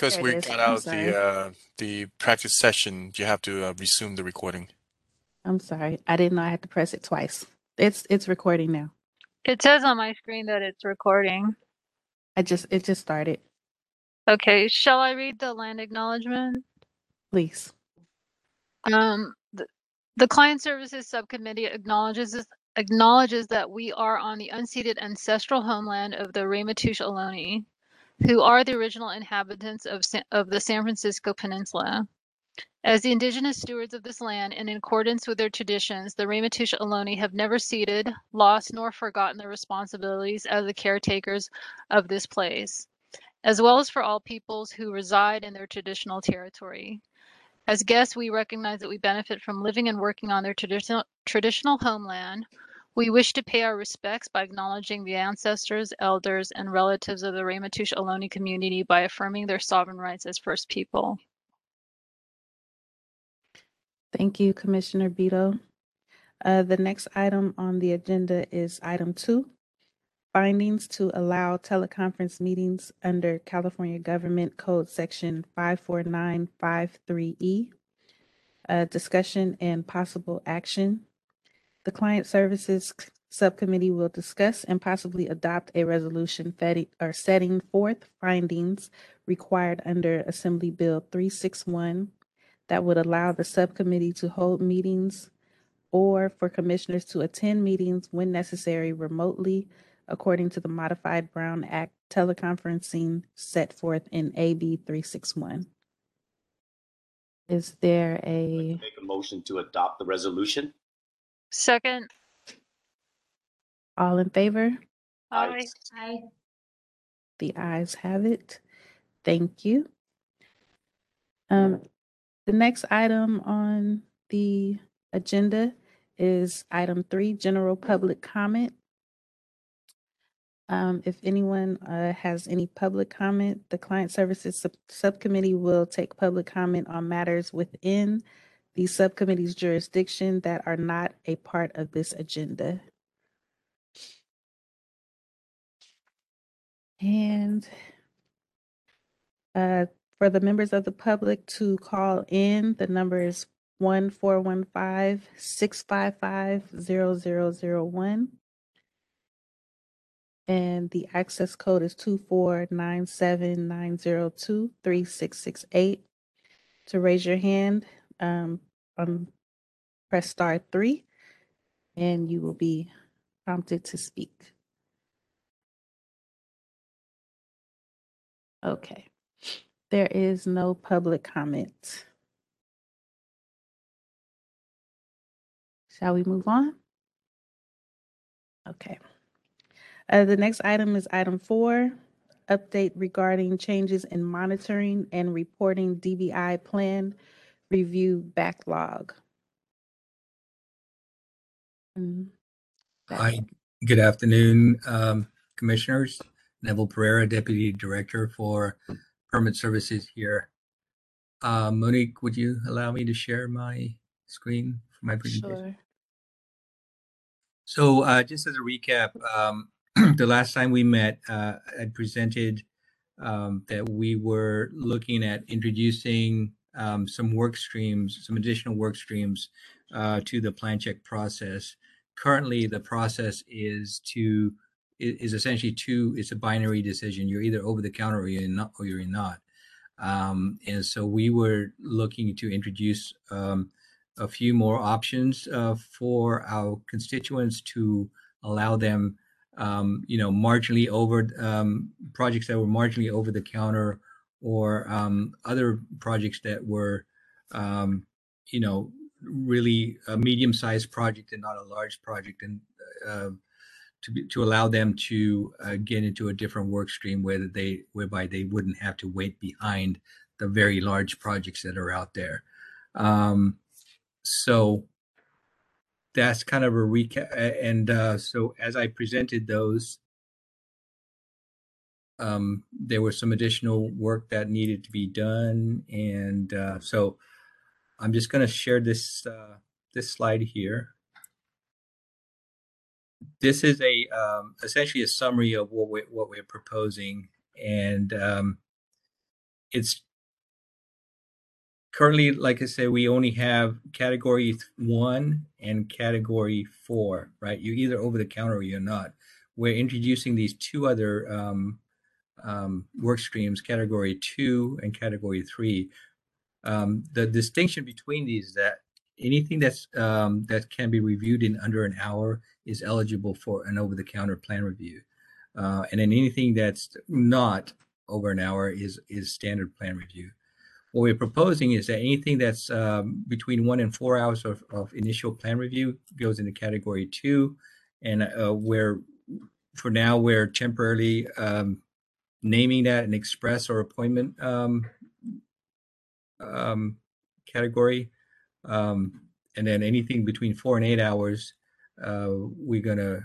because There we it is. got I'm out sorry. the uh, the practice session, you have to uh, resume the recording. I'm sorry. I didn't know I had to press it twice. It's it's recording now. It says on my screen that it's recording. I just it just started. Okay, shall I read the land acknowledgement? Please. Um, the, the Client Services Subcommittee acknowledges this, acknowledges that we are on the unceded ancestral homeland of the Ramaytush Ohlone, who are the original inhabitants of of the San Francisco Peninsula. As the indigenous stewards of this land, and in accordance with their traditions, the Ramaytush Ohlone have never ceded, lost, nor forgotten their responsibilities as the caretakers of this place, as well as for all peoples who reside in their traditional territory. As guests, we recognize that we benefit from living and working on their traditional traditional homeland. We wish to pay our respects by acknowledging the ancestors, elders, and relatives of the Ramaytush Ohlone community by affirming their sovereign rights as First People. Thank you, Commissioner Bito. Uh, the next item on the agenda is item two. Findings to allow teleconference meetings under California Government Code Section five four nine five three E. Uh, discussion and possible action. The Client Services Subcommittee will discuss and possibly adopt a resolution or setting forth findings required under Assembly Bill three six one that would allow the subcommittee to hold meetings or for commissioners to attend meetings when necessary remotely according to the modified Brown Act teleconferencing set forth in AB 361. Is there a, Make a motion to adopt the resolution. Second, all in favor? aye. Aye. The ayes have it. Thank you. Um, the next item on the agenda is item three, general public comment. Um, if anyone, uh, has any public comment, the Client Services Sub- Subcommittee will take public comment on matters within the subcommittee's jurisdiction that are not a part of this agenda. And uh, for the members of the public to call in, the number is one four one five six five five zero zero zero one. And the access code is two four nine seven nine zero two three six six eight. To raise your hand, um, um, press star three, and you will be prompted to speak. Okay. There is no public comment. Shall we move on? Okay. Uh, the next item is item four, update regarding changes in monitoring and reporting DBI plan review backlog. Mm, Hi, good afternoon, um, Commissioners. Neville Pereira, Deputy Director for Permit Services here. Uh, Monique, would you allow me to share my screen for my presentation? Sure. So uh, just as a recap, um, the last time we met, uh, I presented um, that we were looking at introducing um, some work streams, some additional work streams uh, to the plan check process. Currently, the process is to is essentially two. It's a binary decision. You're either over the counter or you're not, or you're not. Um, and so we were looking to introduce um, a few more options uh, for our constituents to allow them, um, you know, marginally over um, projects that were marginally over the counter or um, other projects that were, um, you know, really a medium-sized project and not a large project, and uh, to be, to allow them to uh, get into a different work stream where they whereby they wouldn't have to wait behind the very large projects that are out there. Um, so that's kind of a recap. And uh, so as I presented those, um, there was some additional work that needed to be done, and uh, so I'm just going to share this uh, this slide here. This is a um, essentially a summary of what we what we're proposing, and um, it's currently, like I said, we only have category one and category four, right? You're either over the counter or you're not. We're introducing these two other um, um, work streams, category two and category three. Um, the distinction between these is that anything that's um, that can be reviewed in under an hour is eligible for an over-the-counter plan review, uh, and then anything that's not over an hour is is standard plan review. What we're proposing is that anything that's um, between one and four hours of, of initial plan review goes into category two, and uh, where for now we're temporarily um, naming that an express or appointment um, um, category. Um, and then anything between four and eight hours, uh, we're gonna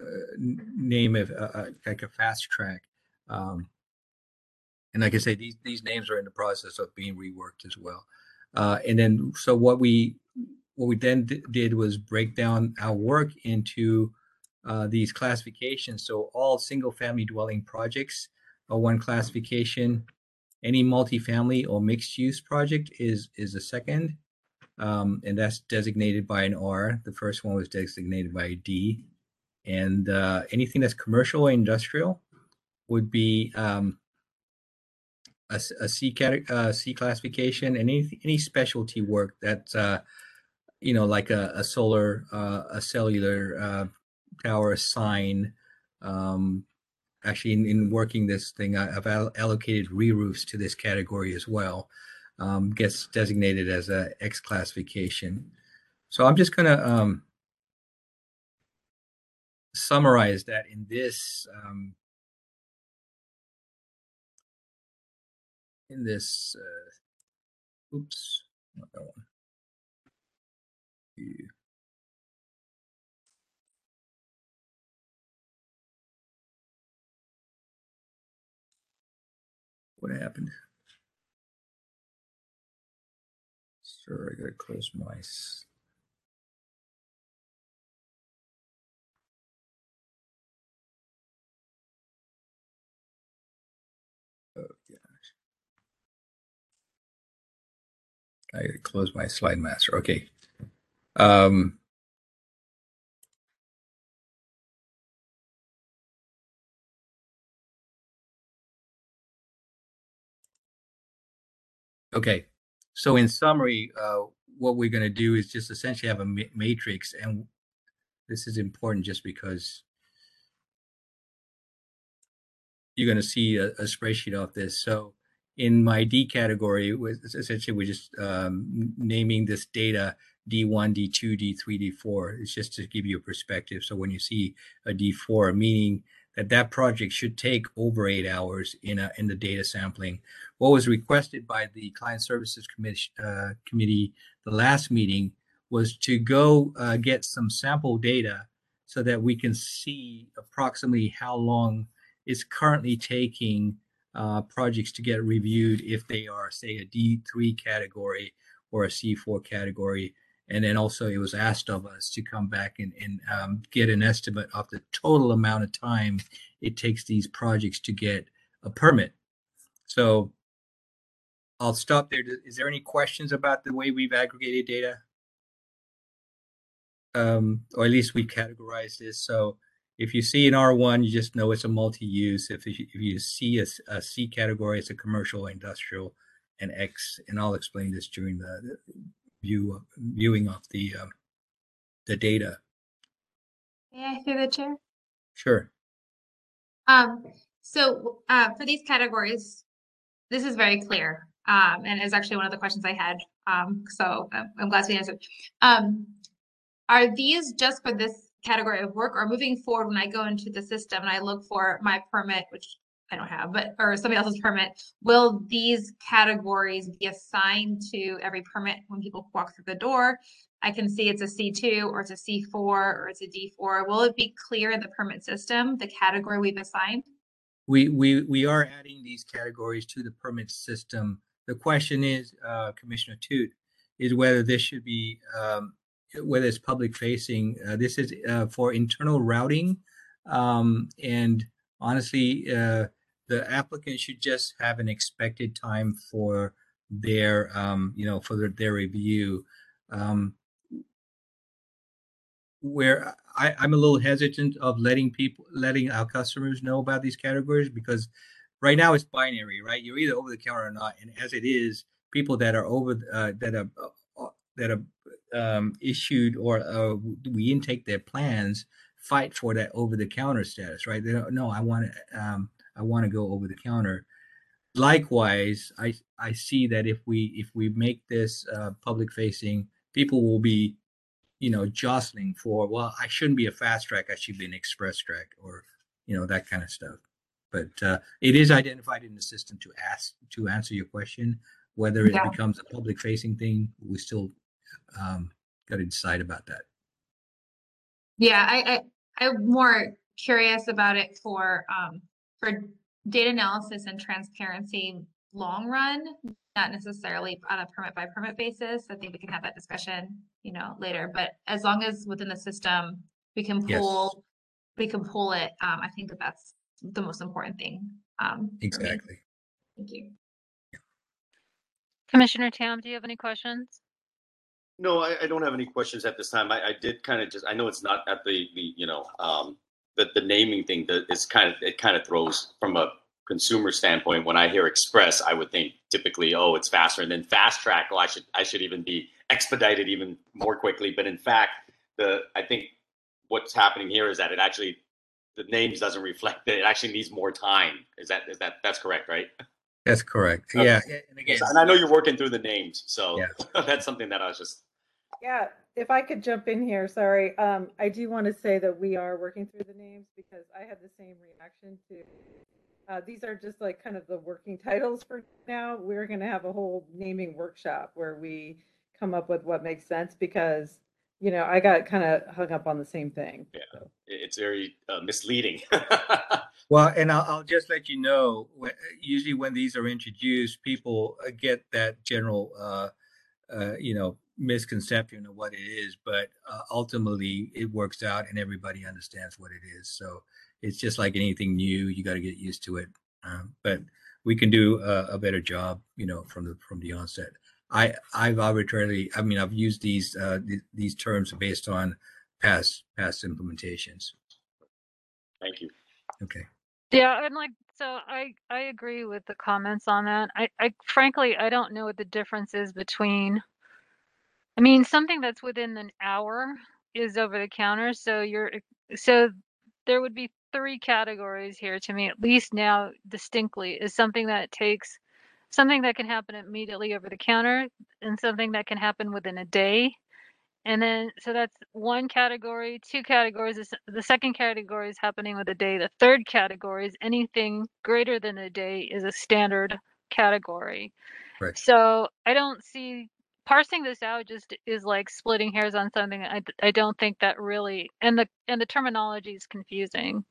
uh, name it uh, uh, like a fast track. Um, and like I say, these these names are in the process of being reworked as well. Uh, and then, so what we what we then d- did was break down our work into uh, these classifications. So all single family dwelling projects one classification. Any multifamily or mixed use project is is a second, um, and that's designated by an R. The first one was designated by a D, and uh, anything that's commercial or industrial would be um, a, a C uh, C classification, and any any specialty work that's uh, you know like a, a solar, uh, a cellular uh, tower, a sign. Um, actually, in, in working this thing, I, I've al- allocated re-roofs to this category as well. Um, gets designated as a X classification. So I'm just gonna um, summarize that in this um, in this. Uh, oops, not that one. View. What happened? Sir, I gotta close my. Oh. I close my slide master. Okay. Um, okay. So in summary, uh, what we're gonna do is just essentially have a ma- matrix, and this is important just because you're going to see a, a spreadsheet of this. So in my D category, essentially we're just um, naming this data D1, D2, D3, D4. It's just to give you a perspective. So when you see a D4, meaning that that project should take over eight hours in a, in the data sampling. What was requested by the Client Services Committee, uh, Committee the last meeting was to go uh, get some sample data so that we can see approximately how long it's currently taking uh, projects to get reviewed if they are, say, a D3 category or a C4 category. And then also, it was asked of us to come back and, and um, get an estimate of the total amount of time it takes these projects to get a permit. So I'll stop there. Is there any questions about the way we've aggregated data? Um, or at least we categorize this. So if you see an R1, you just know it's a multi-use. If if you see a, a C category, it's a commercial, industrial, and X. And I'll explain this during the view viewing of the um, the data. May I through the chair? Sure. Um, so, uh, for these categories, this is very clear. Um, and is actually one of the questions I had. Um, so I'm, I'm glad to answer. Um, are these just for this category of work or moving forward when I go into the system and I look for my permit, which I don't have, but, or somebody else's permit, will these categories be assigned to every permit when people walk through the door? I can see it's a C2 or it's a C4 or it's a D4. Will it be clear in the permit system, the category we've assigned? We we we are adding these categories to the permit system. The question is, uh, Commissioner Tut, is whether this should be um, whether it's public facing. Uh, this is uh, for internal routing, um, and honestly, uh, the applicant should just have an expected time for their, um, you know, for their, their review. Um, where I, I'm a little hesitant of letting people, letting our customers know about these categories because right now it's binary, right? You're either over the counter or not. And as it is, people that are over, uh, that are, uh, that are um, issued or uh, we intake their plans fight for that over the counter status, right? They don't, no, I want to, um, I want to go over the counter. Likewise, I, I see that if we, if we make this uh, public facing, people will be, you know, jostling for, well, I shouldn't be a fast track. I should be an express track or, you know, that kind of stuff. But uh, it is identified in the system to ask, to answer your question, whether it Yeah. becomes a public facing thing, we still um, got to decide about that. Yeah, I, I, I'm more curious about it for, um, for data analysis and transparency long run, not necessarily on a permit by permit basis. I think we can have that discussion, you know, later, but as long as within the system, we can Yes. pull, we can pull it, um, I think that that's the most important thing. Um. Exactly. Thank you. Commissioner Tam, do you have any questions? No, I, I don't have any questions at this time. I, I did kind of just, I know it's not at the, the, you know, um, the, the naming thing that is kind of, it kind of throws from a consumer standpoint. When I hear express, I would think typically, oh, it's faster. And then fast track, oh, I should, I should even be expedited even more quickly. But in fact, the, I think what's happening here is that it actually, the names doesn't reflect that it actually needs more time. Is that, is that, that's correct, right? That's correct. Okay. Yeah. And again, And I know you're working through the names, so Yeah. that's something that I was just, Yeah, if I could jump in here, sorry. Um, I do want to say that we are working through the names because I had the same reaction to. Uh, these are just like kind of the working titles for now. We're going to have a whole naming workshop where we come up with what makes sense because, you know, I got kind of hung up on the same thing. Yeah. So. it's very uh, misleading. Well, and I'll, I'll just let you know, usually when these are introduced, people uh, get that general, uh, uh, you know, misconception of what it is, but uh, ultimately it works out and everybody understands what it is. So it's just like anything new, you got to get used to it. Um, but we can do a, a better job, you know, from the from the onset. I I've arbitrarily, I mean, I've used these uh, th- these terms based on past past implementations. Thank you. Okay. Yeah, and like so I I agree with the comments on that. I I frankly I don't know what the difference is between I mean something that's within an hour is over the counter, so you're eh, so there would be three categories here to me at least now distinctly is something that takes something that can happen immediately over the counter and something that can happen within a day. And then, so that's one category, two categories. is- The second category is happening with a day. The third category is anything greater than a day is a standard category. Right. So I don't see parsing this out just is like splitting hairs on something. I, I don't think that really, and the, and the terminology is confusing.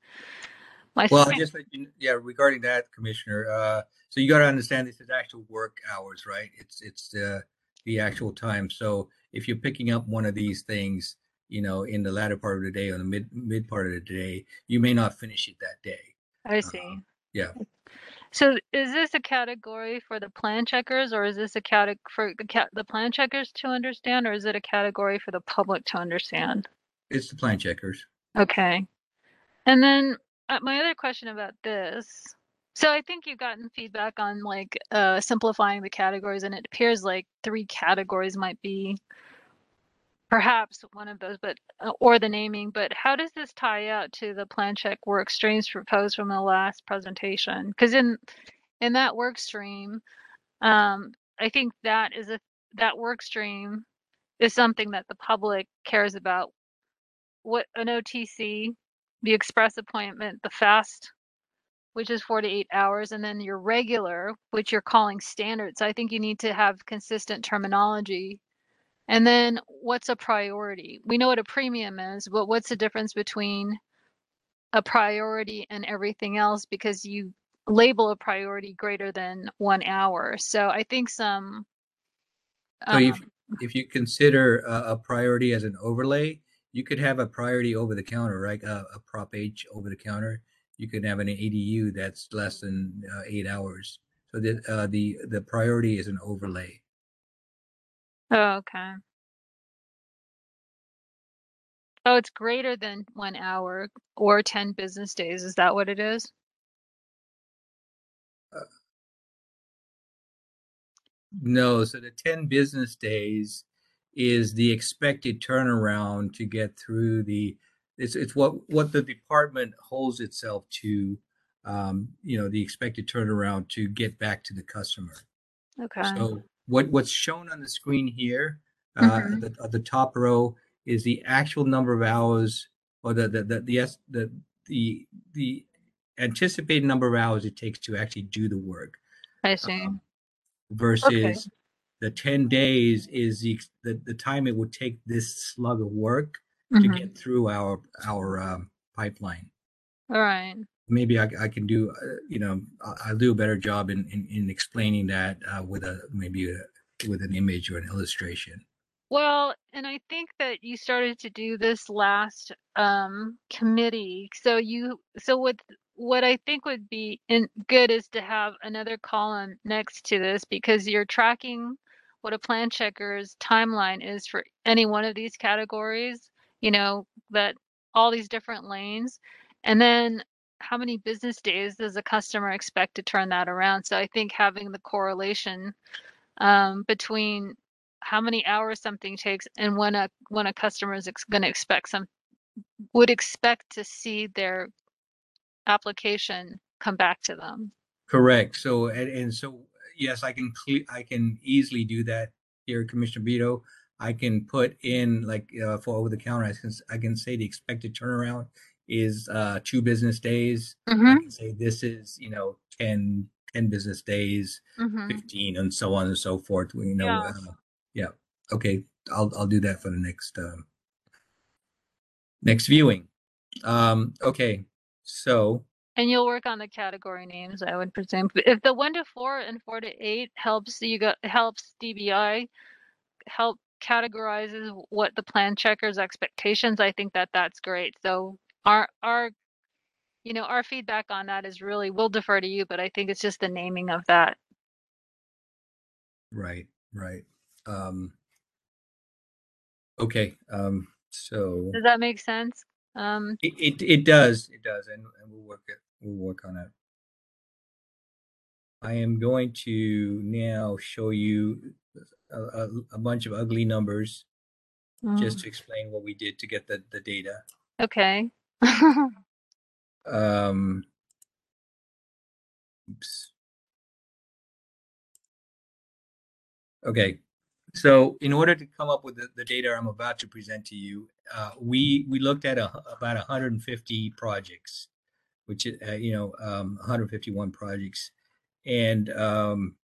My Well, second- just, you yeah, regarding that, Commissioner, uh, so you gotta understand this is actual work hours, right? It's, it's, uh, the actual time. So if you're picking up one of these things, you know, in the latter part of the day or the mid, mid part of the day, you may not finish it that day. I see. Uh, yeah. So is this a category for the plan checkers or is this a category for the cat, the plan checkers to understand or is it a category for the public to understand? It's the plan checkers. Okay. And then uh, my other question about this. So I think you've gotten feedback on like uh, simplifying the categories and it appears like three categories might be perhaps one of those, but uh, or the naming, but how does this tie out to the plan check work streams proposed from the last presentation? Because in in that work stream, um, I think that is a that work stream is something that the public cares about. What an OTC, the express appointment, the fast, which is four to eight hours, and then your regular, which you're calling standard. So I think you need to have consistent terminology. And then what's a priority? We know what a premium is, but what's the difference between a priority and everything else? Because you label a priority greater than one hour. So I think some. So if, um, if you consider a, a priority as an overlay, you could have a priority over the counter, right? A, a prop H over the counter. you can have an ADU that's less than uh, eight hours. So the uh, the the priority is an overlay. Oh, okay. Oh, it's greater than one hour or 10 business days. Is that what it is? No, so the 10 business days is the expected turnaround to get through the it's it's what what the department holds itself to um you know the expected turnaround to get back to the customer. Okay. So what what's shown on the screen here uh Mhm. the, at the top row is the actual number of hours or the the the the the, the, the anticipated number of hours it takes to actually do the work I see. um, versus the 10 days is the, the the time it would take this slug of work to Mhm. get through our our um, pipeline All right. Maybe I, I can do uh, you know I- i'll do a better job in in, in explaining that uh, with a maybe a, with an image or an illustration Well, and I think that you started to do this last um, committee. So you, so what, what I think would be in good is to have another column next to this because you're tracking what a plan checker's timeline is for any one of these categories. You know that all these different lanes, and then how many business days does a customer expect to turn that around? So I think having the correlation um, between how many hours something takes and when a when a customer is ex- going to expect some would expect to see their application come back to them. correct so and, and so yes i can cle- i can easily do that here commissioner Bito. i can put in like uh, for over the counter I can, I can say the expected turnaround is uh two business days Mm-hmm. can say this is, you know, 10, 10 business days, Mm-hmm. 15 and so on and so forth. You know, Yeah. uh, yeah. Okay. I'll, I'll do that for the next, um, next viewing. Um, okay. So, And you'll work on the category names, I would presume. If the one to four and four to eight helps you go helps DBI help categorizes what the plan checkers expectations, I think that that's great. So our our you know our feedback on that is really we'll defer to you, but I think it's just the naming of that. right, right. Um, okay. Um, so Does that make sense? Um, it, it, it does, it does. And, and we'll work it, we'll work on it. I am going to now show you a, a, a bunch of ugly numbers just mm, to explain what we did to get the, the data. okay. Um, oops. Okay, so in order to come up with the, the data I'm about to present to you, uh, we we looked at a, about 150 projects, which uh, you know um, 151 projects, and um,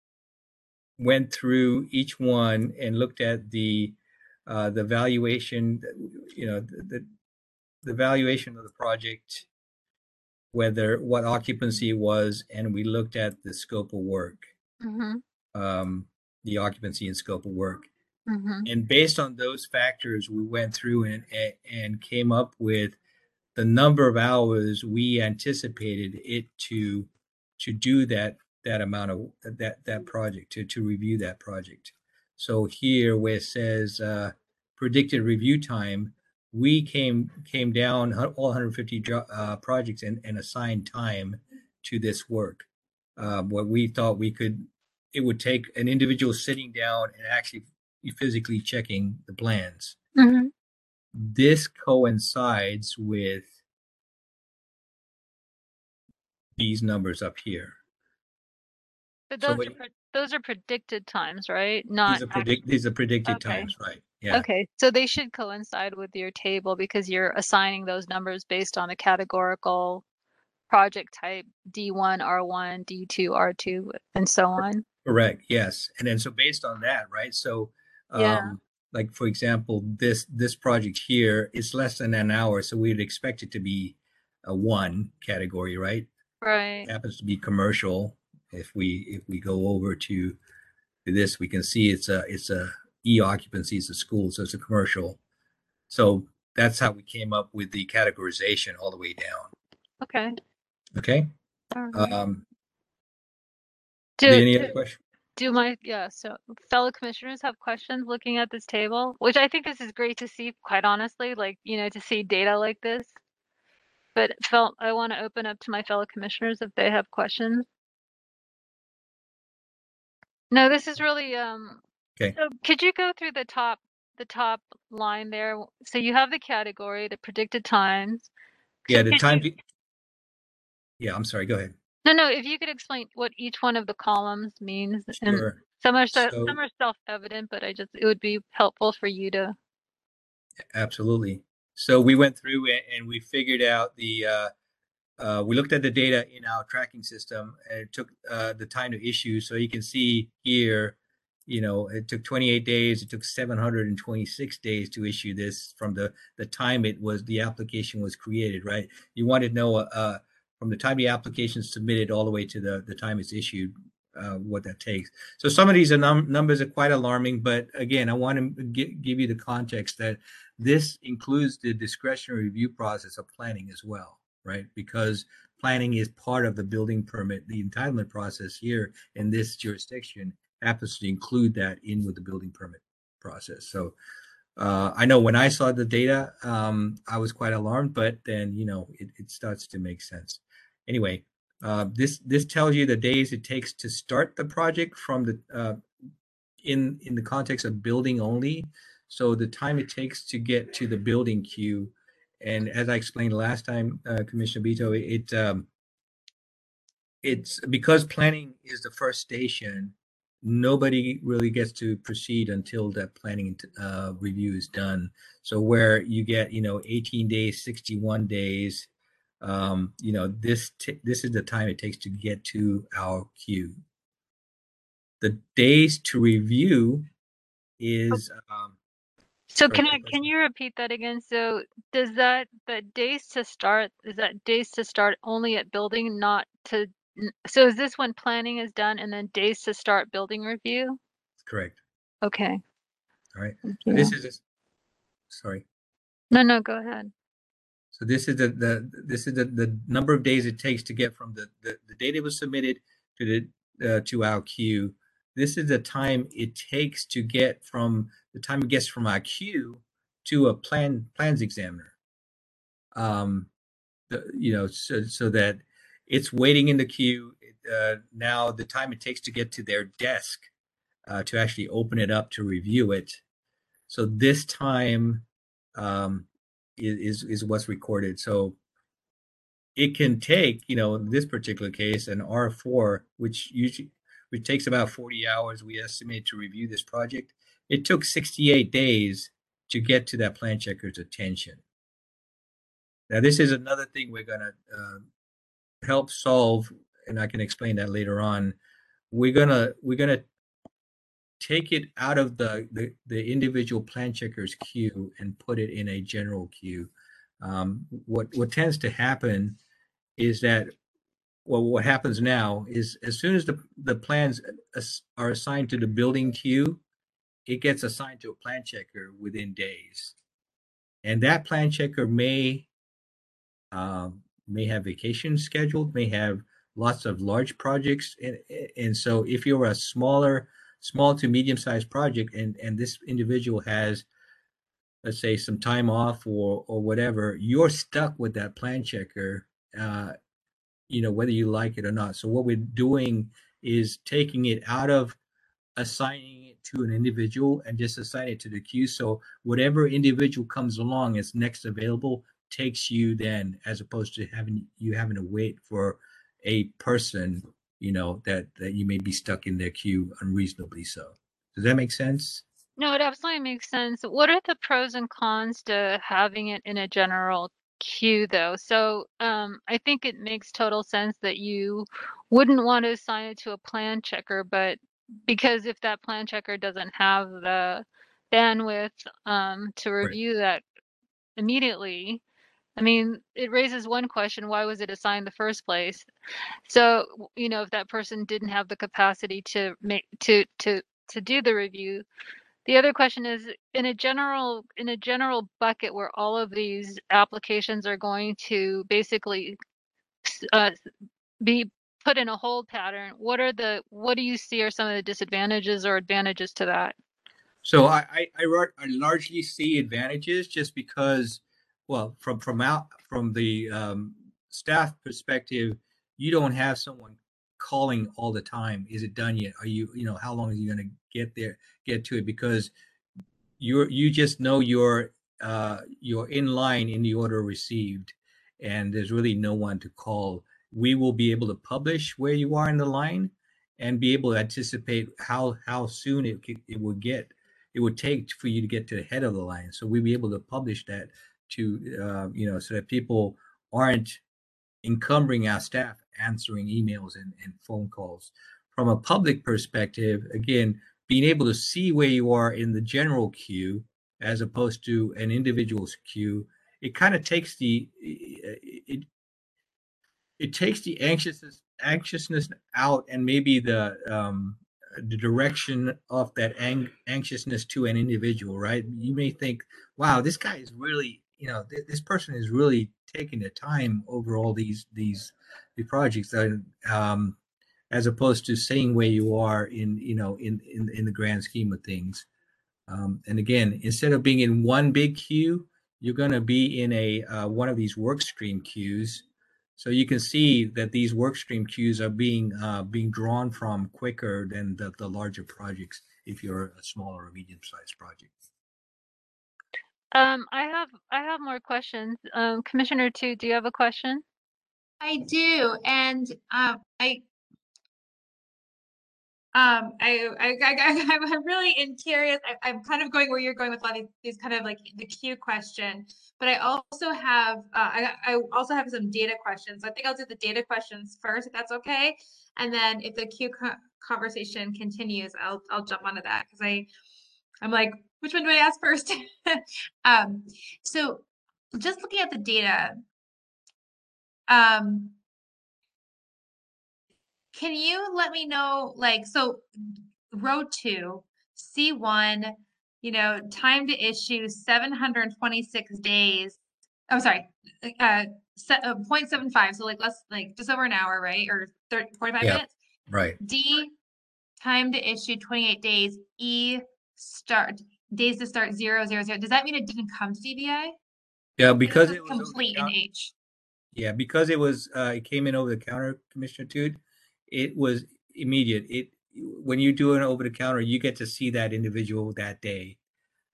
went through each one and looked at the uh, the valuation, you know the the valuation of the project whether what occupancy was, and we looked at the scope of work, hmm um, the occupancy and scope of work. hmm And based on those factors, we went through and, and, and came up with the number of hours we anticipated it to to do that that amount of that that project to to review that project. So here where it says uh, predicted review time, we came came down all 150 jo- uh, projects and, and assigned time to this work. Um, what we thought we could, it would take an individual sitting down and actually physically checking the plans. hmm This coincides with these numbers up here. But So those what are those are predicted times, right? Not These are predict. These are predicted Okay. times, right? Yeah. Okay, so they should coincide with your table because you're assigning those numbers based on a categorical project type D1, R1, D2, R2, and so on. Correct. Yes. And then so based on that, right? So, um, Yeah. like for example, this this project here is less than an hour, so we'd expect it to be a one category, right? Right. It happens to be commercial. If we if we go over to to this, we can see it's a it's a e occupancy. It's a school, so it's a commercial. So that's how we came up with the categorization all the way down. Okay. Okay. All right. Um, Do, any do, other questions? do my yeah so fellow commissioners have questions looking at this table which i think this is great to see quite honestly like you know to see data like this but felt i want to open up to my fellow commissioners if they have questions no this is really um Okay. so could you go through the top the top line there so you have the category the predicted times Yeah, the could time. you- Yeah, I'm sorry. Go ahead. no no if you could explain what each one of the columns means and some are so, So- some are self-evident but i just it would be helpful for you to Absolutely. So we went through and we figured out the, uh, uh, we looked at the data in our tracking system and it took uh, the time to issue. So you can see here, you know, it took 28 days. It took 726 days to issue this from the, the time it was, the application was created, right? You want to know uh, from the time the application is submitted all the way to the, the time it's issued, uh, what that takes. So some of these num- numbers are quite alarming, but again, I want to gi- give you the context that this includes the discretionary review process of planning as well, right? Because planning is part of the building permit, the entitlement process here in this jurisdiction happens to include that in with the building permit process. So uh, I know when I saw the data, um, I was quite alarmed, but then you know it, it starts to make sense. Anyway, uh, this this tells you the days it takes to start the project from the uh, in in the context of building only. So the time it takes to get to the building queue, and as I explained last time, uh, Commissioner Bito, it um, it's because planning is the first station. Nobody really gets to proceed until that planning uh, review is done. So where you get you know 18 days, 61 days, um, you know this this is the time it takes to get to our queue. The days to review is um, So can I can you repeat that again? So does that the days to start is that days to start only at building, not to n- so is this when planning is done and then days to start building review? correct. Okay. All right. thank So this is a, sorry. No, no, go ahead. So this is the, the this is the, the number of days it takes to get from the, the, the date it was submitted to the uh, to our queue. This is the time it takes to get from the time it gets from our queue to a plan plans examiner. Um, the, you know, so so that it's waiting in the queue. Uh, now the time it takes to get to their desk uh, to actually open it up to review it. So this time um, is, is what's recorded. So it can take, you know, in this particular case, an R4, which usually which takes about 40 hours, we estimate to review this project. It took 68 days to get to that plan checker's attention. Now, this is another thing we're going to uh, help solve, and I can explain that later on. We're gonna we're gonna take it out of the, the, the individual plan checkers queue and put it in a general queue. Um, what what tends to happen is that well, what happens now is as soon as the the plans are assigned to the building queue, it gets assigned to a plan checker within days, and that plan checker may um, may have vacations scheduled, may have lots of large projects, and and so if you're a smaller small to medium sized project and and this individual has let's say some time off or or whatever you're stuck with that plan checker uh you know whether you like it or not. So what we're doing is taking it out of assigning it to an individual and just assign it to the queue. So whatever individual comes along is next available takes you then as opposed to having you having to wait for a person you know that that you may be stuck in their queue unreasonably so does that make sense No, it absolutely makes sense. What are the pros and cons to having it in a general queue though? So um, I think it makes total sense that you wouldn't want to assign it to a plan checker, but because if that plan checker doesn't have the bandwidth um, to Right. review that immediately, I mean, it raises one question, why was it assigned in the first place? So, you know, if that person didn't have the capacity to make to to to do the review, the other question is in a general in a general bucket where all of these applications are going to basically uh, be put in a hold pattern, what are the, what do you see are some of the disadvantages or advantages to that? So I, I, I, I largely see advantages just because, well, from from out from the um, staff perspective, you don't have someone calling all the time. Is it done yet? Are you, you know, how long are you going to get there, get to it? Because you're you just know you're uh, you're in line in the order received, and there's really no one to call. We will be able to publish where you are in the line, and be able to anticipate how how soon it it will get it would take for you to get to the head of the line. So we'll be able to publish that to, uh, you know, so that people aren't encumbering our staff answering emails and, and phone calls. From a public perspective, again, being able to see where you are in the general queue as opposed to an individual's queue, it kind of takes the it it takes the anxiousness anxiousness out and maybe the um, the direction of that ang- anxiousness to an individual, right? You may think, wow, this guy is really, you know, th- this person is really taking the time over all these these the projects that um as opposed to saying where you are in you know in in, in the grand scheme of things. Um, and again instead of being in one big queue you're going to be in a uh, one of these work stream queues. So you can see that these work stream queues are being uh, being drawn from quicker than the, the larger projects if you're a smaller or medium sized project Um, I have, I have more questions. Um, Commissioner two, do you have a question? I do, and um, I, um, I, I, I, I'm really in curious. I, I'm kind of going where you're going with a lot of these, these kind of like the queue question, but I also have, uh, I, I also have some data questions. I think I'll do the data questions first, if that's okay, and then if the queue co- conversation continues, I'll, I'll jump onto that because I, I'm like, which one do I ask first? um, so just looking at the data, um, can you let me know, like, so row two, C one, you know, time to issue seven hundred and twenty-six days. I'm oh, sorry, uh, se- uh, 0.75, so like less, like just over an hour, right? Or 30, 45 Yeah. minutes? right D, time to issue 28 days. E, start, days to start zero, zero, zero. Does that mean it didn't come to DBI? yeah because it was complete in H. Yeah, because it was uh, it came in over the counter, Commissioner Tut. It was immediate. It when you do an over the counter, you get to see that individual that day.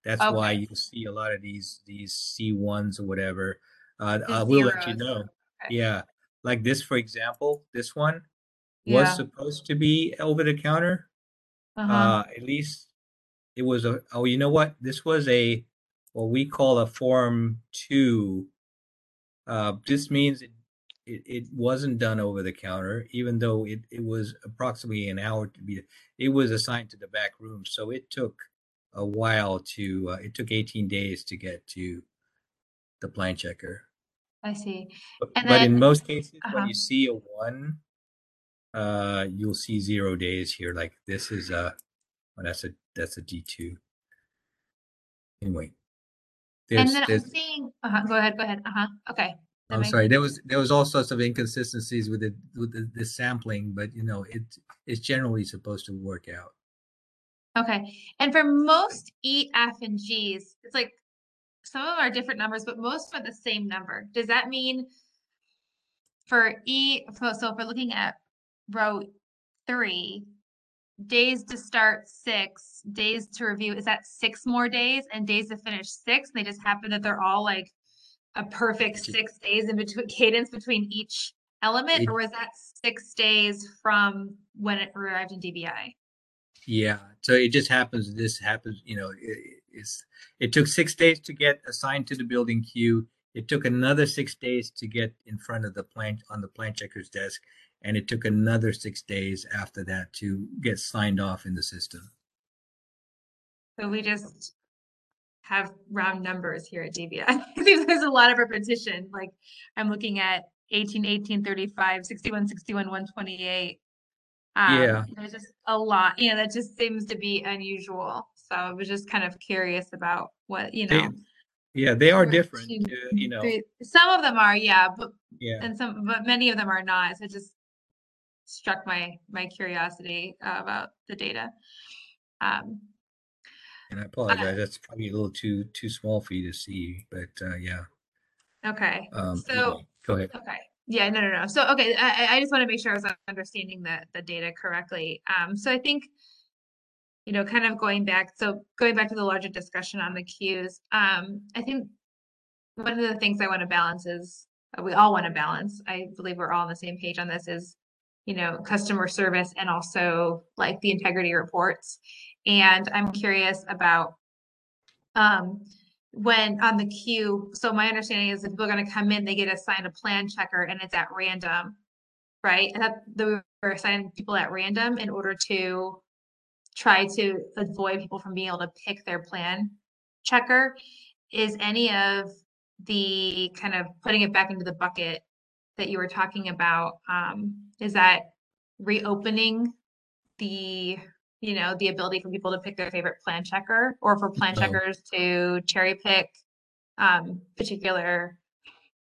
That's why Okay. you see a lot of these these C ones or whatever. Uh, I will let you know. Okay. Yeah, like this, for example, this one was supposed to be over the counter. Uh-huh. Uh, at least it was a. Oh, you know what? This was a what we call a form two. Uh, this means it, it, it wasn't done over the counter, even though it, it was approximately an hour to be. It was assigned to the back room, so it took a while to. Uh, it took 18 days to get to the plan checker. I see. But, And but in most cases, uh-huh. when you see a one, uh, you'll see zero days here. Like this is a, well, that's a that's a D two. Anyway, there's, And then I'm seeing, uh-huh, go ahead, go ahead. Uh-huh. Okay. That I'm makes- sorry. There was there was all sorts of inconsistencies with the with the, the sampling, but you know it it's generally supposed to work out. Okay. And for most E, F, and G's, it's like some of them are different numbers, but most are the same number. Does that mean for E, so so if we're looking at row three, days to start six, days to review, is that six more days and days to finish six? And they just happen that they're all like a perfect six days in between cadence between each element, or was that six days from when it arrived in DBI? Yeah. So it just happens. This happens. You know, it, it's it took six days to get assigned to the building queue. It took another six days to get in front of the plant on the plant checker's desk, and it took another six days after that to get signed off in the system. So we just have round numbers here at DBI. There's a lot of repetition. Like I'm looking at 18, 18, 35, 61, 61, 128. Um, Yeah. There's just a lot, you know, that just seems to be unusual. So I was just kind of curious about what, you They- know. Yeah, they are different, two, uh, you know, three- Some of them are, yeah, but yeah. and some, but many of them are not. So it just struck my my curiosity uh, about the data. Um, And I apologize, that's probably a little too, too small for you to see, but, uh, yeah. okay, Um, So- anyway, Go ahead. okay, yeah, no, no, no. So okay, I I- I just want to make sure I was understanding the the data correctly. Um, so I think you know, kind of going back, so going back to the larger discussion on the queues, um, I think one of the things I want to balance is, uh, we all want to balance, I believe we're all on the same page on this, is, you know, customer service and also like the integrity reports. And I'm curious about, um, when on the queue, so my understanding is if people are gonna come in, they get assigned a plan checker and it's at random, right? That, we're assigning people at random in order to try to avoid people from being able to pick their plan checker. Is any of the kind of putting it back into the bucket that you were talking about, um, is that reopening the, you know, the ability for people to pick their favorite plan checker or for plan No. checkers to cherry pick um particular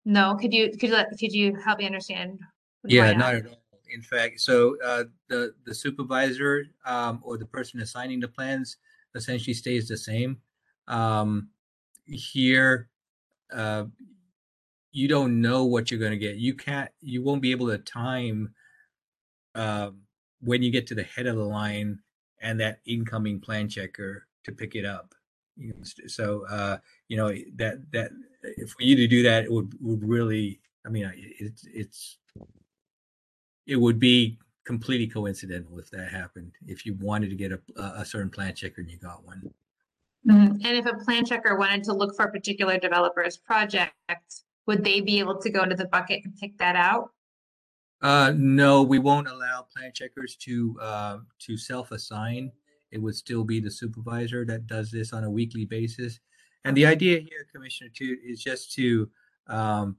no could you could you let could you help me understand Yeah, not at all. In fact, so uh, the the supervisor um, or the person assigning the plans essentially stays the same. Um, here, uh, you don't know what you're going to get. You can't. You won't be able to time um, when you get to the head of the line and that incoming plan checker to pick it up. So uh, you know that that for you to do that it would would really. I mean, I- it's it would be completely coincidental if that happened. If you wanted to get a, a certain plan checker and you got one. Mhm. and if a plan checker wanted to look for a particular developer's project would they be able to go into the bucket and pick that out Uh, no, we won't allow plan checkers to uh, to self-assign. It would still be the supervisor that does this on a weekly basis. And the idea here, Commissioner Tut, is just to um,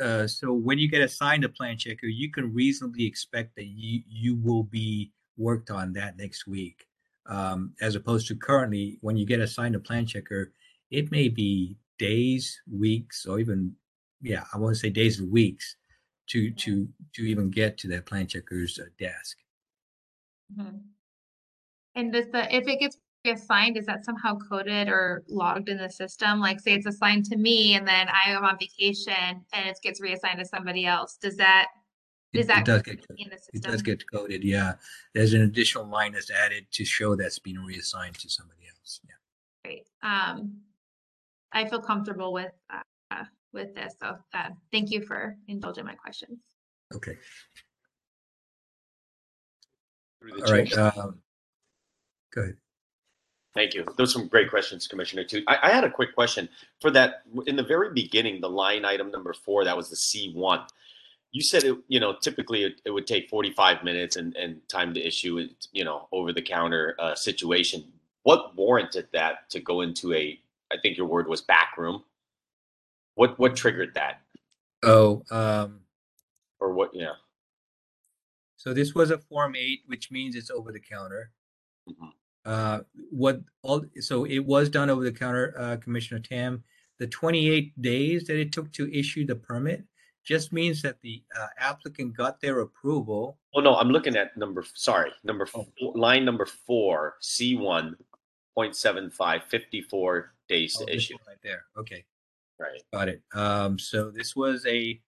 uh, so when you get assigned a plan checker, you can reasonably expect that you you will be worked on that next week. Um, as opposed to currently, when you get assigned a plan checker, it may be days, weeks, or even yeah, I want to say days and weeks to to to even get to that plan checker's uh, desk. Mhm. and does the if it gets assigned is that somehow coded or logged in the system like say it's assigned to me and then i am on vacation and it gets reassigned to somebody else does that It, that it does get in the it does get coded. Yeah, there's an additional line that's added to show that's being reassigned to somebody else. Yeah. Great. Um, I feel comfortable with, uh, with this, so, uh, thank you for indulging my questions. Okay. All right. chair. Um, go ahead. Thank you. Those are some great questions, Commissioner. Tut. I, I had a quick question for that. In the very beginning, the line item number four, that was the C one. You said it. You know, typically it, it would take forty five minutes and, and time to issue it. You know, over the counter uh, situation. What warranted that to go into a? I think your word was back room. What what triggered that, Oh, um, or what? Yeah. so this was a form eight, which means it's over the counter. Mhm. Uh, what all? So it was done over the counter, uh, Commissioner Tam. The 28 days that it took to issue the permit just means that the uh, applicant got their approval. Oh no, I'm looking at number. Sorry, number four, Oh. line number four, C one point seven five, 54 days Oh, to issue. right there. Okay. Right. Got it. Um, so this was a,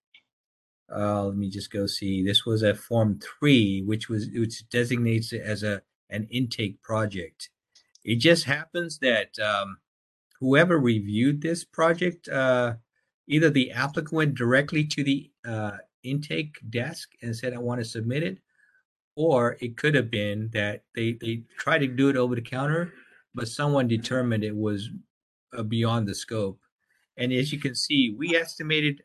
uh, let me just go see. This was a form three, which was which designates it as a an intake project. It just happens that um, whoever reviewed this project, uh, either the applicant went directly to the uh, intake desk and said, "I want to submit it," or it could have been that they they tried to do it over the counter, but someone determined it was uh, beyond the scope. And as you can see, we estimated,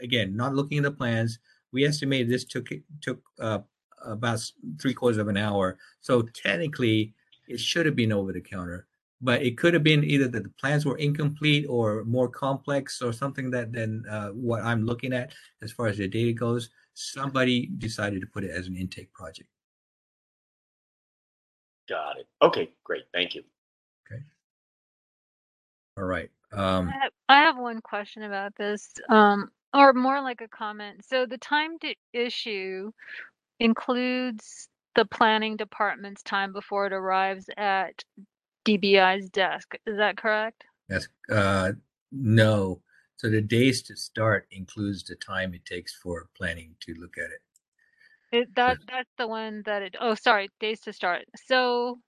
again, not looking at the plans, we estimated this took took uh, about three quarters of an hour. So technically, it should have been over the counter, but it could have been either that the plans were incomplete or more complex or something that than uh, what I'm looking at as far as the data goes. Somebody decided to put it as an intake project. Got it. Okay, great. Thank you. Okay. All right. Um, I have, I have one question about this, um, or more like a comment. So the time to issue includes the planning department's time before it arrives at DBI's desk. Is that correct? that's uh, no. So the days to start includes the time it takes for planning to look at it. It, that that's the one that it. Oh, sorry, days to start. So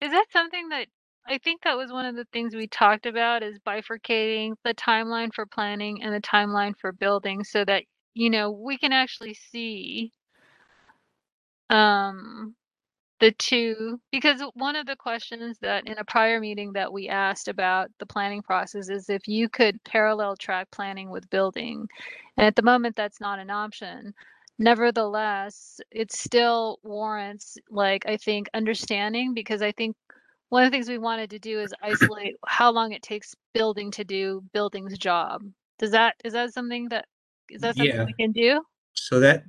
is that something that I think that was one of the things we talked about is bifurcating the timeline for planning and the timeline for building so that you know we can actually see um the two because one of the questions that in a prior meeting that we asked about the planning process is if you could parallel track planning with building. And at the moment that's not an option. Nevertheless it still warrants like i think understanding because i think one of the things we wanted to do is isolate how long it takes building to do building's job does that is that something that is that something Yeah. we can do So that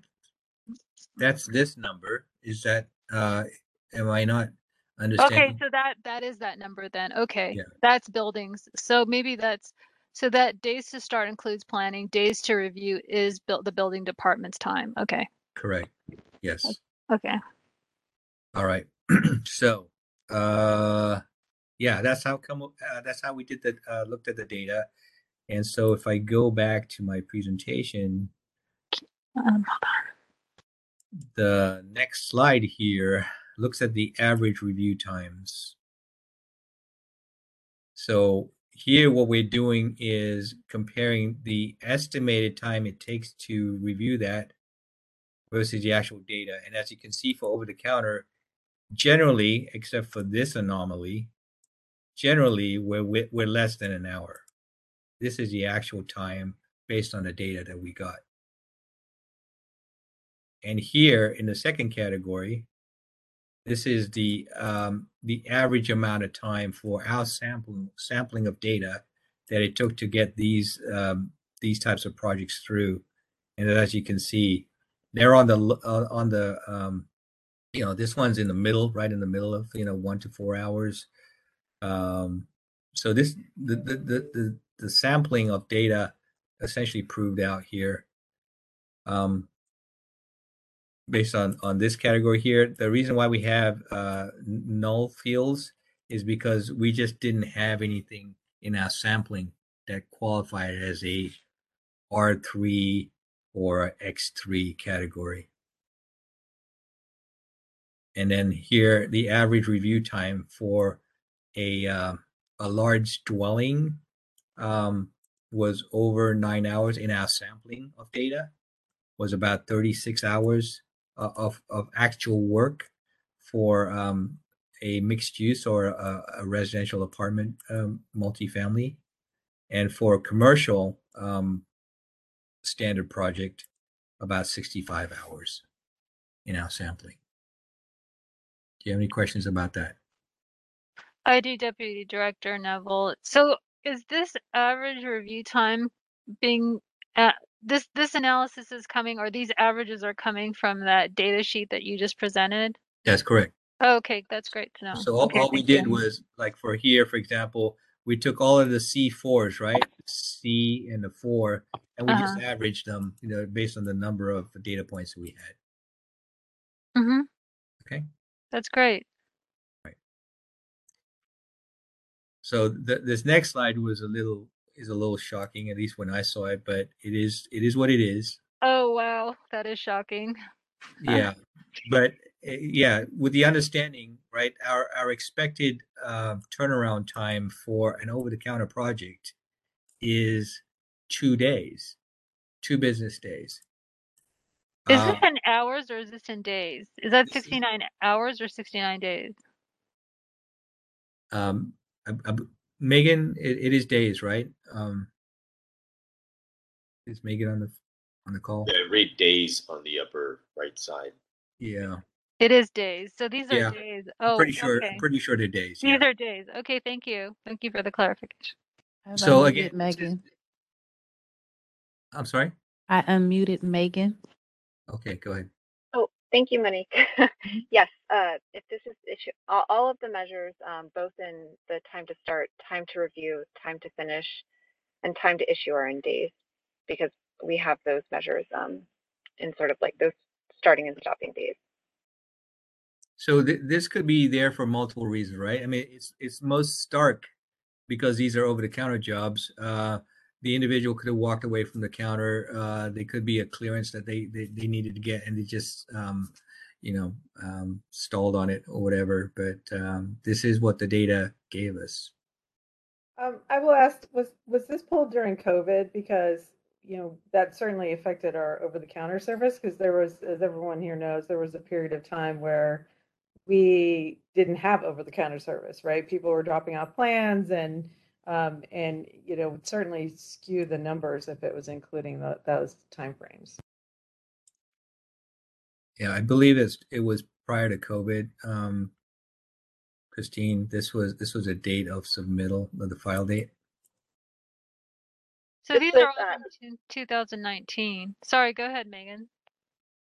that's this number. Is that uh, am I not understanding? Okay, so that that is that number then. Okay, Yeah. that's buildings. So maybe that's so that days to start includes planning. Days to review is built the building department's time. Okay, Correct. Yes. okay. All right. so, uh, yeah, that's how come. Uh, that's how we did the uh, looked at the data. And so, if I go back to my presentation, Um, the next slide here looks at the average review times. So here, what we're doing is comparing the estimated time it takes to review that versus the actual data. And as you can see for over the counter, generally, except for this anomaly, generally we're, we're less than an hour. This is the actual time based on the data that we got. And here in the second category, this is the um, the average amount of time for our sampling sampling of data that it took to get these um, these types of projects through. And as you can see, they're on the uh, on the um, you know this one's in the middle, right in the middle of you know one to four hours. Um, so this the the the the, sampling of data essentially proved out here. Um, based on on this category here. The reason why we have uh, null fields is because we just didn't have anything in our sampling that qualified as a R3 or X3 category. And then here, the average review time for a uh, a large dwelling um, was over nine hours in our sampling of data was about 36 hours uh, of, of actual work for um, a mixed use or a, a residential apartment um, multifamily. And for a commercial um, standard project, about 65 hours in our sampling. Do you have any questions about that? I do, Deputy Director Neville. So is this average review time being uh, this this analysis is coming or these averages are coming from that data sheet that you just presented? That's correct. Okay, that's great to know. So all, Okay, all we thank you. did was like for here, for example, we took all of the C4s, right? C and the four, and we just averaged them, you know, based on the number of data points that we had. Mm-hmm. Okay. That's great. Right. So th- this next slide was a little is a little shocking, at least when I saw it, but it is it is what it is. Oh wow, that is shocking. Yeah, but uh, yeah, with the understanding, right? Our our expected uh, turnaround time for an over the counter project is two days, two business days. Is Uh, this in hours or is this in days? Is that This is- 69 hours or 69 days? um, I, I, Megan, it, it is days, right? Um, is Megan on the on the call? Yeah, read days on the upper right side. Yeah, It is days. So these are Yeah, days. I'm Oh, pretty sure. okay. I'm pretty sure they're days. These Yeah. are days. Okay, thank you. Thank you for the clarification. I've So unmuted again, Megan. I'm sorry. I unmuted Megan. Okay, go ahead. Oh, thank you, Monique. yes, uh, if this is issue, all, all of the measures, um, both in the time to start, time to review, time to finish, and time to issue are in days because we have those measures um, in sort of like those starting and stopping days. So th- this could be there for multiple reasons, right? I mean, it's it's most stark because these are over the counter jobs. Uh, the individual could have walked away from the counter. Uh, they could be a clearance that they, they, they needed to get and they just, um, you know, um, stalled on it or whatever. But um, this is what the data gave us. Um, I will ask, was, was this pulled during COVID? Because, you know, that certainly affected our over-the-counter service because there was, as everyone here knows, there was a period of time where we didn't have over-the-counter service, right? People were dropping off plans and, um, and, you know, would certainly skew the numbers if it was including the, those timeframes. Yeah, I believe it's, it was prior to COVID. Um, Christine, this was this was a date of submittal of the file date. So these are all from 2019. Sorry, go ahead, Megan.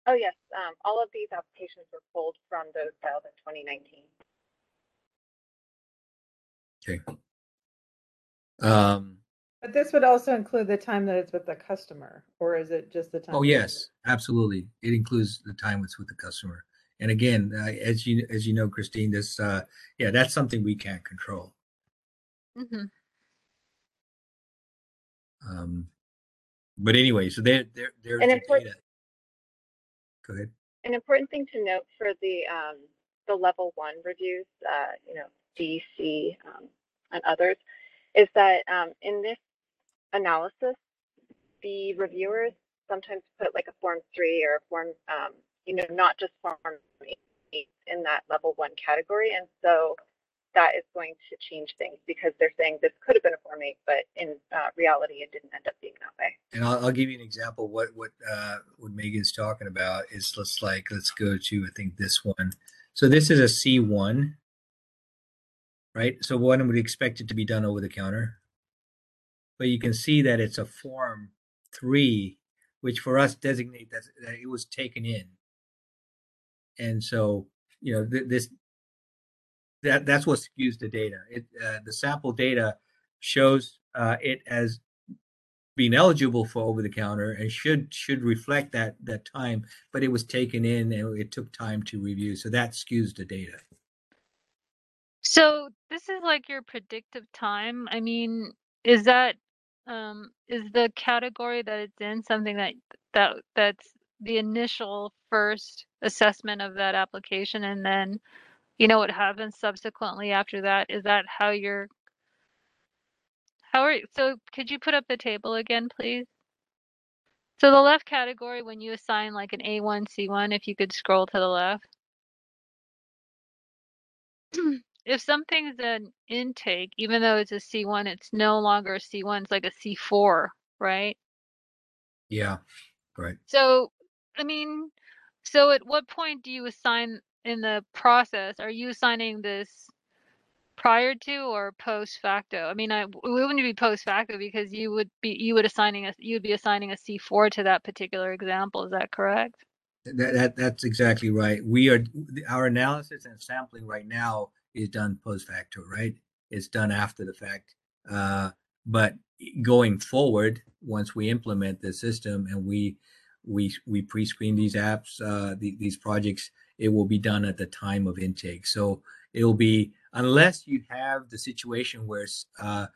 Oh, yes, um, all of these applications were pulled from those files in 2019. Okay. Um, But this would also include the time that it's with the customer, or is it just the time? oh yes, absolutely. It includes the time it's with the customer. And again, uh, as you as you know, Christine, this uh, yeah, that's something we can't control. hmm Um, but anyway, so there there there's And the import- data. Go ahead. An important thing to note for the um, the level one reviews, uh, you know, D, C, um, and others, is that um, in this analysis, the reviewers sometimes put like a form three or a form, um, you know, not just form eight in that level one category, and so that is going to change things because they're saying this could have been a form eight, but in uh, reality, it didn't end up being that way. And I'll, I'll give you an example. What what uh, what Megan's talking about is let's like let's go to I think this one. So this is a C one, right? So one would expect it to be done over the counter, but you can see that it's a form three, which for us designate that, that it was taken in. And so you know th- this that that's what skews the data. It uh, the sample data shows uh, it as being eligible for over the counter and should should reflect that that time but it was taken in and it took time to review so that skews the data So this is like your predictive time. I mean, is that um is the category that it's in something that that that's the initial first assessment of that application and then you know what happens subsequently after that? Is that how you're how are so could you put up the table again, please? So the left category when you assign like an A1, C1, if you could scroll to the left. If something's an intake, even though it's a C1, it's no longer a C1, it's like a C4, right? yeah right So, I mean, so at what point do you assign in the process? Are you assigning this prior to or post facto? I mean, I it wouldn't be post facto because you would be you would assigning a you'd be assigning a C4 to that particular example. Is that correct? that, that that's exactly right we are our analysis and sampling right now is done post facto right? It's done after the fact uh, but going forward once we implement the system and we we we pre-screen these apps uh, the, these projects it will be done at the time of intake. So it'll be unless you have the situation where uh,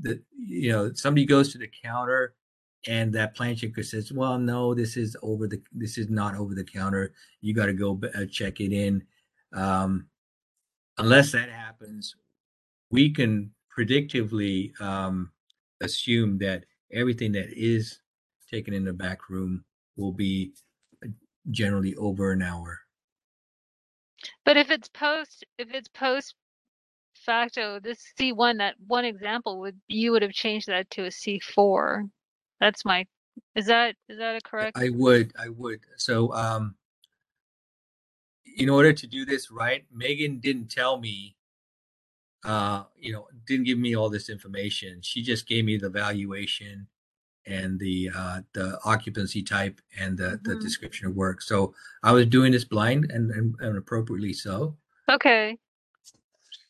the you know somebody goes to the counter and that plan checker says well no this is over the this is not over the counter. You got to go b- uh, check it in. Um, unless that happens we can predictively um, assume that everything that is taken in the back room will be uh, generally over an hour But if it's post if it's post facto, this C1, that one example would you would have changed that to a C4. That's my is that is that a correct? I would, I would. So, um, in order to do this right, Megan didn't tell me, uh, you know, didn't give me all this information. She just gave me the valuation and the uh, the occupancy type and the, the Mhm. description of work. So I was doing this blind and, and, and appropriately so. Okay.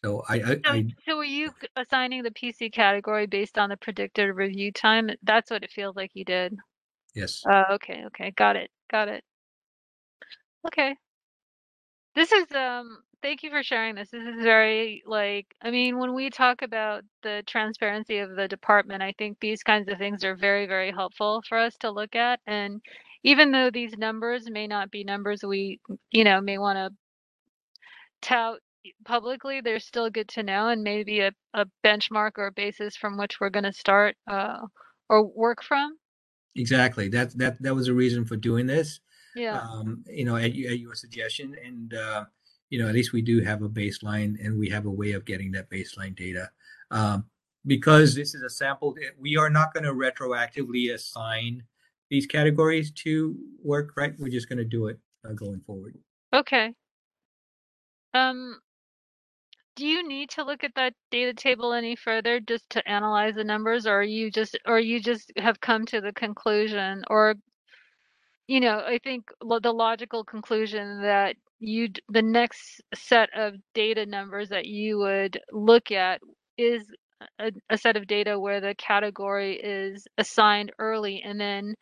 So I, I, So, I so were you assigning the PC category based on the predicted review time? That's what it feels like you did. yes. Uh, okay, okay, got it, got it. Okay. This is um thank you for sharing this. This is very like I mean when we talk about the transparency of the department, I think these kinds of things are very very helpful for us to look at and even though these numbers may not be numbers we you know may want to tout publicly, they're still good to know and maybe a, a benchmark or a basis from which we're going to start uh or work from. Exactly. That that that was a reason for doing this. Yeah. Um, you know, at, at your suggestion, and uh, you know, at least we do have a baseline, and we have a way of getting that baseline data. Um, because this is a sample, eh, we are not going to retroactively assign these categories to work. Right? We're just going to do it uh, going forward. Okay. Um, do you need to look at that data table any further just to analyze the numbers, or you just, or you just have come to the conclusion, or, you know, I think lo- the logical conclusion that you, the next set of data numbers that you would look at is a, a set of data where the category is assigned early and then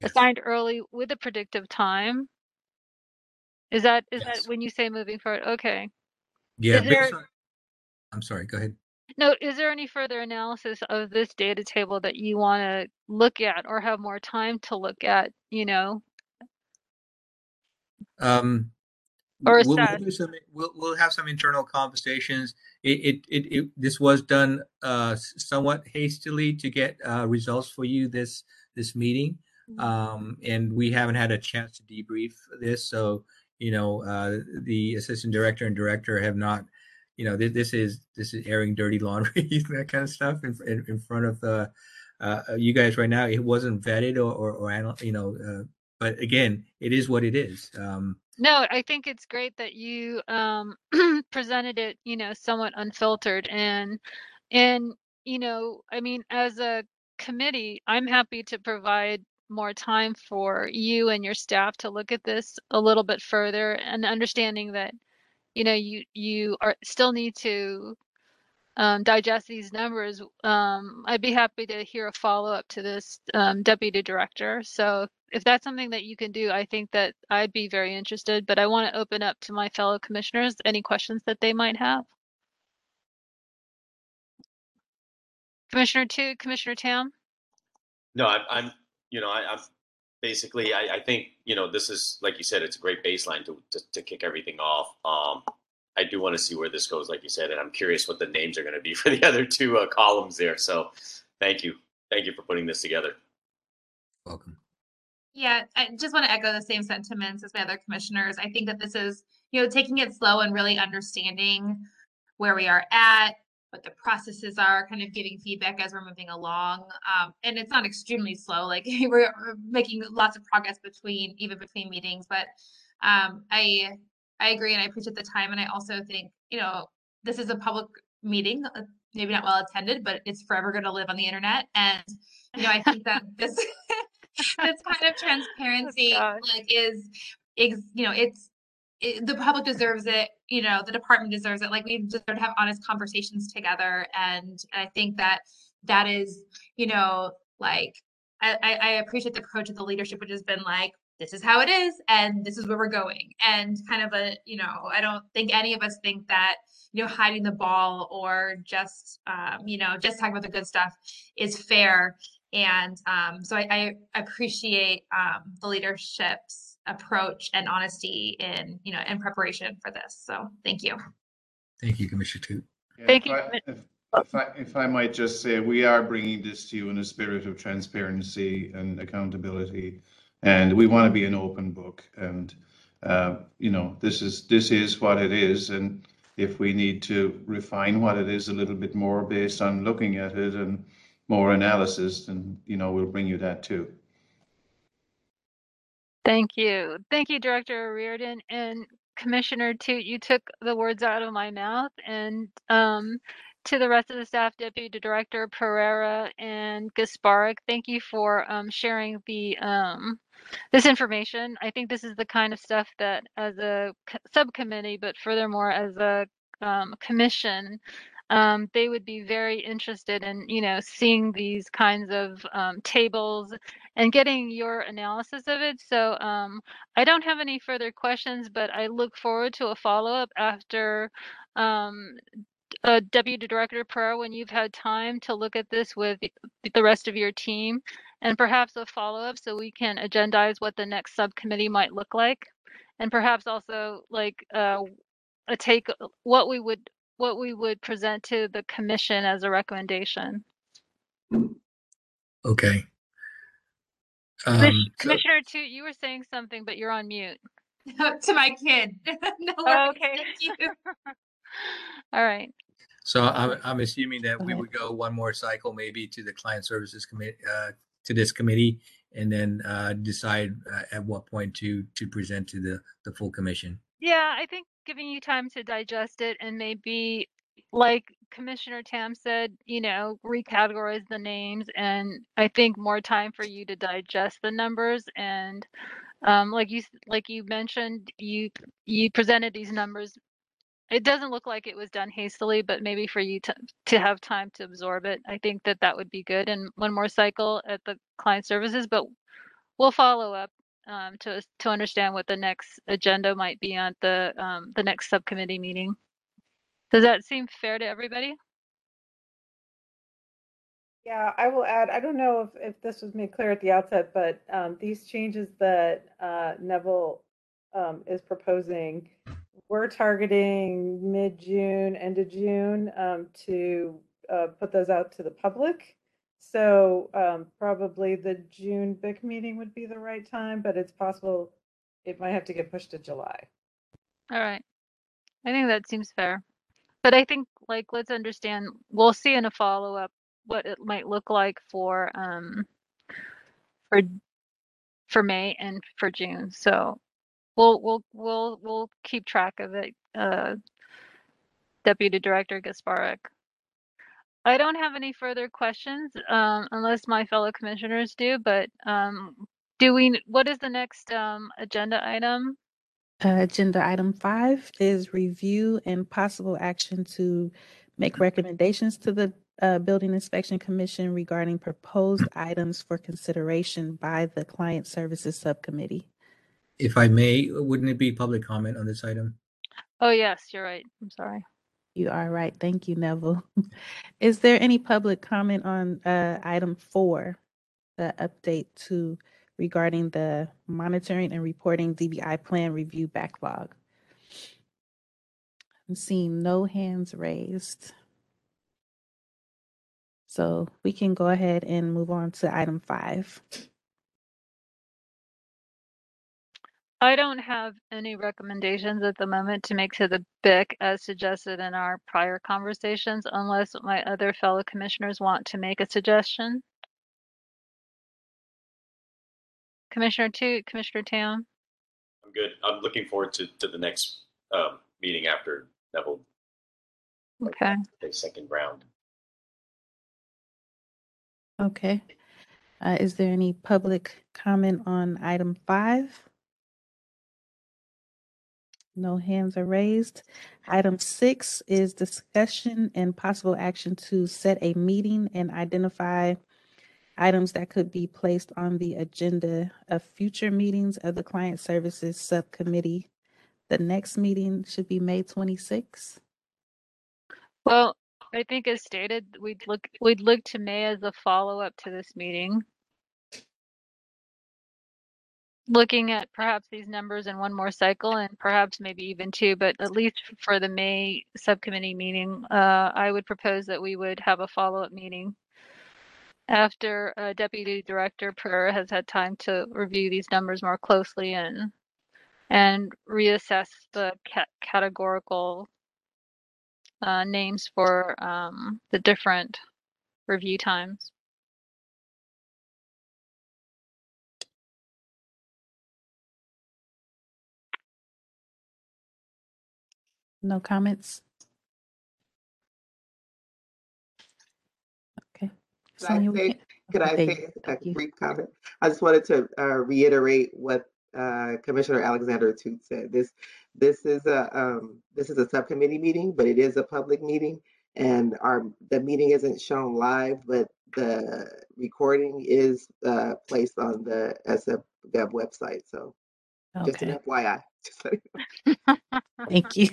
Yes. assigned early with a predictive time. Is that, is Yes. that when you say moving forward? Okay. Yeah. There- on- I'm sorry. Go ahead. No, is there any further analysis of this data table that you want to look at or have more time to look at, you know? Um, Or we'll, we'll do some. We'll, we'll have some internal conversations. It, it, it, it this was done uh, somewhat hastily to get uh, results for you this this meeting, um, and we haven't had a chance to debrief this. So you know, uh, the assistant director and director have not. You know, this, this is this is airing dirty laundry, that kind of stuff in in, in front of the uh, you guys right now. It wasn't vetted or or, or you know. But again, it is what it is. Um, No, I think it's great that you um, presented it, you know, somewhat unfiltered and and you know, I mean, as a committee, I'm happy to provide more time for you and your staff to look at this a little bit further and understanding that, you know, you you are still need to um, digest these numbers. Um, I'd be happy to hear a follow up to this um, deputy director. So if that's something that you can do, I think that I'd be very interested, but I want to open up to my fellow commissioners any questions that they might have. Commissioner Tut, Commissioner Tam? No, I'm, I'm, you know, I, I'm basically, I, I think, you know, this is, like you said, it's a great baseline to, to, to kick everything off. Um, I do want to see where this goes, like you said, and I'm curious what the names are going to be for the other two uh, columns there. So thank you. Thank you for putting this together. welcome. Yeah, I just want to echo the same sentiments as my other commissioners. I think that this is, you know, taking it slow and really understanding where we are at, what the processes are, kind of giving feedback as we're moving along. Um, and it's not extremely slow. Like we're, we're making lots of progress between even between meetings. But um, I I agree and I appreciate the time. And I also think, you know, this is a public meeting, uh, maybe not well attended, but it's forever going to live on the internet. And you know, I think that this this kind of transparency gosh. like is ex, you know it's it, the public deserves it you know the department deserves it like we deserve to have honest conversations together and i think that that is you know like I I appreciate the approach of the leadership which has been like this is how it is and this is where we're going and kind of a you know i don't think any of us think that you know hiding the ball or just um, you know just talking about the good stuff is fair and um, so I, I appreciate um, the leadership's approach and honesty in you know in preparation for this so thank you Thank you, Commissioner Tut. Yeah, Thank you, I- If if I, if I might just say, we are bringing this to you in a spirit of transparency and accountability. And we want to be an open book and, uh, you know, this is, this is what it is. And if we need to refine what it is a little bit more based on looking at it and more analysis, then, you know, we'll bring you that too. Thank you. Thank you, Director Reardon and Commissioner Tut. You took the words out of my mouth. And um, to the rest of the staff, Deputy Director Pereira and Gasparac, thank you for um, sharing the um, this information. I think this is the kind of stuff that, as a subcommittee, but furthermore as a um, commission, um, they would be very interested in, you know, seeing these kinds of um, tables and getting your analysis of it. So um, I don't have any further questions, but I look forward to a follow up after um, uh, Deputy Director Pereira, when you've had time to look at this with the rest of your team, and perhaps a follow up so we can agendize what the next subcommittee might look like, and perhaps also like uh, a take what we would what we would present to the commission as a recommendation. Okay. Commis- Um, so- Commissioner Tut, you were saying something, but you're on mute. to my kid. no worries. okay. Thank you. All right. So I'm, I'm assuming that we would go one more cycle, maybe to the client services committee, uh, to this committee, and then, uh, decide uh, at what point to, to present to the, the full commission. Yeah, I think giving you time to digest it and maybe, like Commissioner Tam said, you know, recategorize the names and I think more time for you to digest the numbers and um, like you like you mentioned, you you presented these numbers. It doesn't look like it was done hastily, but maybe for you to to have time to absorb it, I think that that would be good. And one more cycle at the client services, but we'll follow up um, to to understand what the next agenda might be on the um, the next subcommittee meeting. Does that seem fair to everybody? Yeah, I will add, I don't know if, if this was made clear at the outset, but um, these changes that uh, Neville um, is proposing, we're targeting mid-June, end of June um, to uh, put those out to the public. So um, probably the June BIC meeting would be the right time, but it's possible it might have to get pushed to July. All right. I think that seems fair. But I think like let's understand we'll see in a follow up what it might look like for um for for May and for June. So we'll we'll we'll we'll keep track of it. Uh Deputy Director Gasparac. I don't have any further questions um unless my fellow commissioners do, but um do we what is the next um agenda item? Uh, Agenda item five is review and possible action to make recommendations to the uh, Building Inspection Commission regarding proposed items for consideration by the Client Services Subcommittee. If I may, wouldn't it be public comment on this item? Oh yes, you're right. I'm sorry. You are right. Thank you, Neville. Is there any public comment on uh, item four, the update to regarding the monitoring and reporting DBI plan review backlog? I'm seeing no hands raised. So we can go ahead and move on to item five. I don't have any recommendations at the moment to make to the BIC as suggested in our prior conversations, unless my other fellow commissioners want to make a suggestion. Commissioner Tut, Commissioner Tam, I'm good. I'm looking forward to, to the next um, meeting after Neville okay. takes second round. Okay. Uh, is there any public comment on item five? No hands are raised. Item six is discussion and possible action to set a meeting and identify items that could be placed on the agenda of future meetings of the Client Services Subcommittee. The next meeting should be May twenty-sixth. Well, I think as stated, we'd look, we'd look to May as a follow-up to this meeting. Looking at perhaps these numbers in one more cycle and perhaps maybe even two, but at least for the May subcommittee meeting, uh, I would propose that we would have a follow-up meeting after uh, Deputy Director Pereira has had time to review these numbers more closely and and reassess the ca- categorical uh, names for um, the different review times. No comments? Could I Sonia, we say, can't- could I Thank- say a you. brief comment? I just wanted to uh, reiterate what uh, Commissioner Alexander Tut said. This, this is a, um, this is a subcommittee meeting, but it is a public meeting. And our, the meeting isn't shown live, but the recording is uh, placed on the SF Gov website. So just Okay, an FYI. Just so you know. thank you.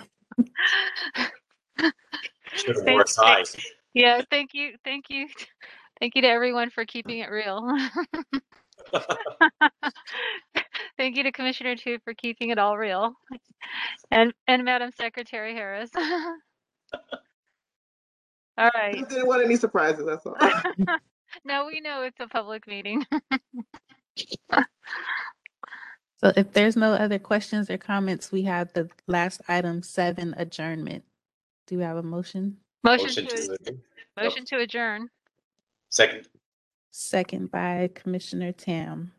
Should have wore a tie. Yeah, thank you, thank you, thank you to everyone for keeping it real. Thank you to Commissioner Tut for keeping it all real, and and Madam Secretary Harris. All right. Just didn't want any surprises, that's all. No, we know it's a public meeting. So if there's no other questions or comments, we have the last item seven adjournment. Do we have a motion? Motion Motion to to, ad- motion to adjourn. second. Second by Commissioner Tam.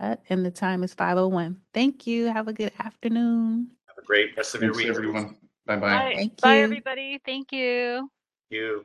Uh, and the time is five oh one. Thank you. Have a good afternoon. Have a great rest of your Thanks, week. everyone. Bye-bye. Bye, Thank bye, you. everybody. Thank you. You.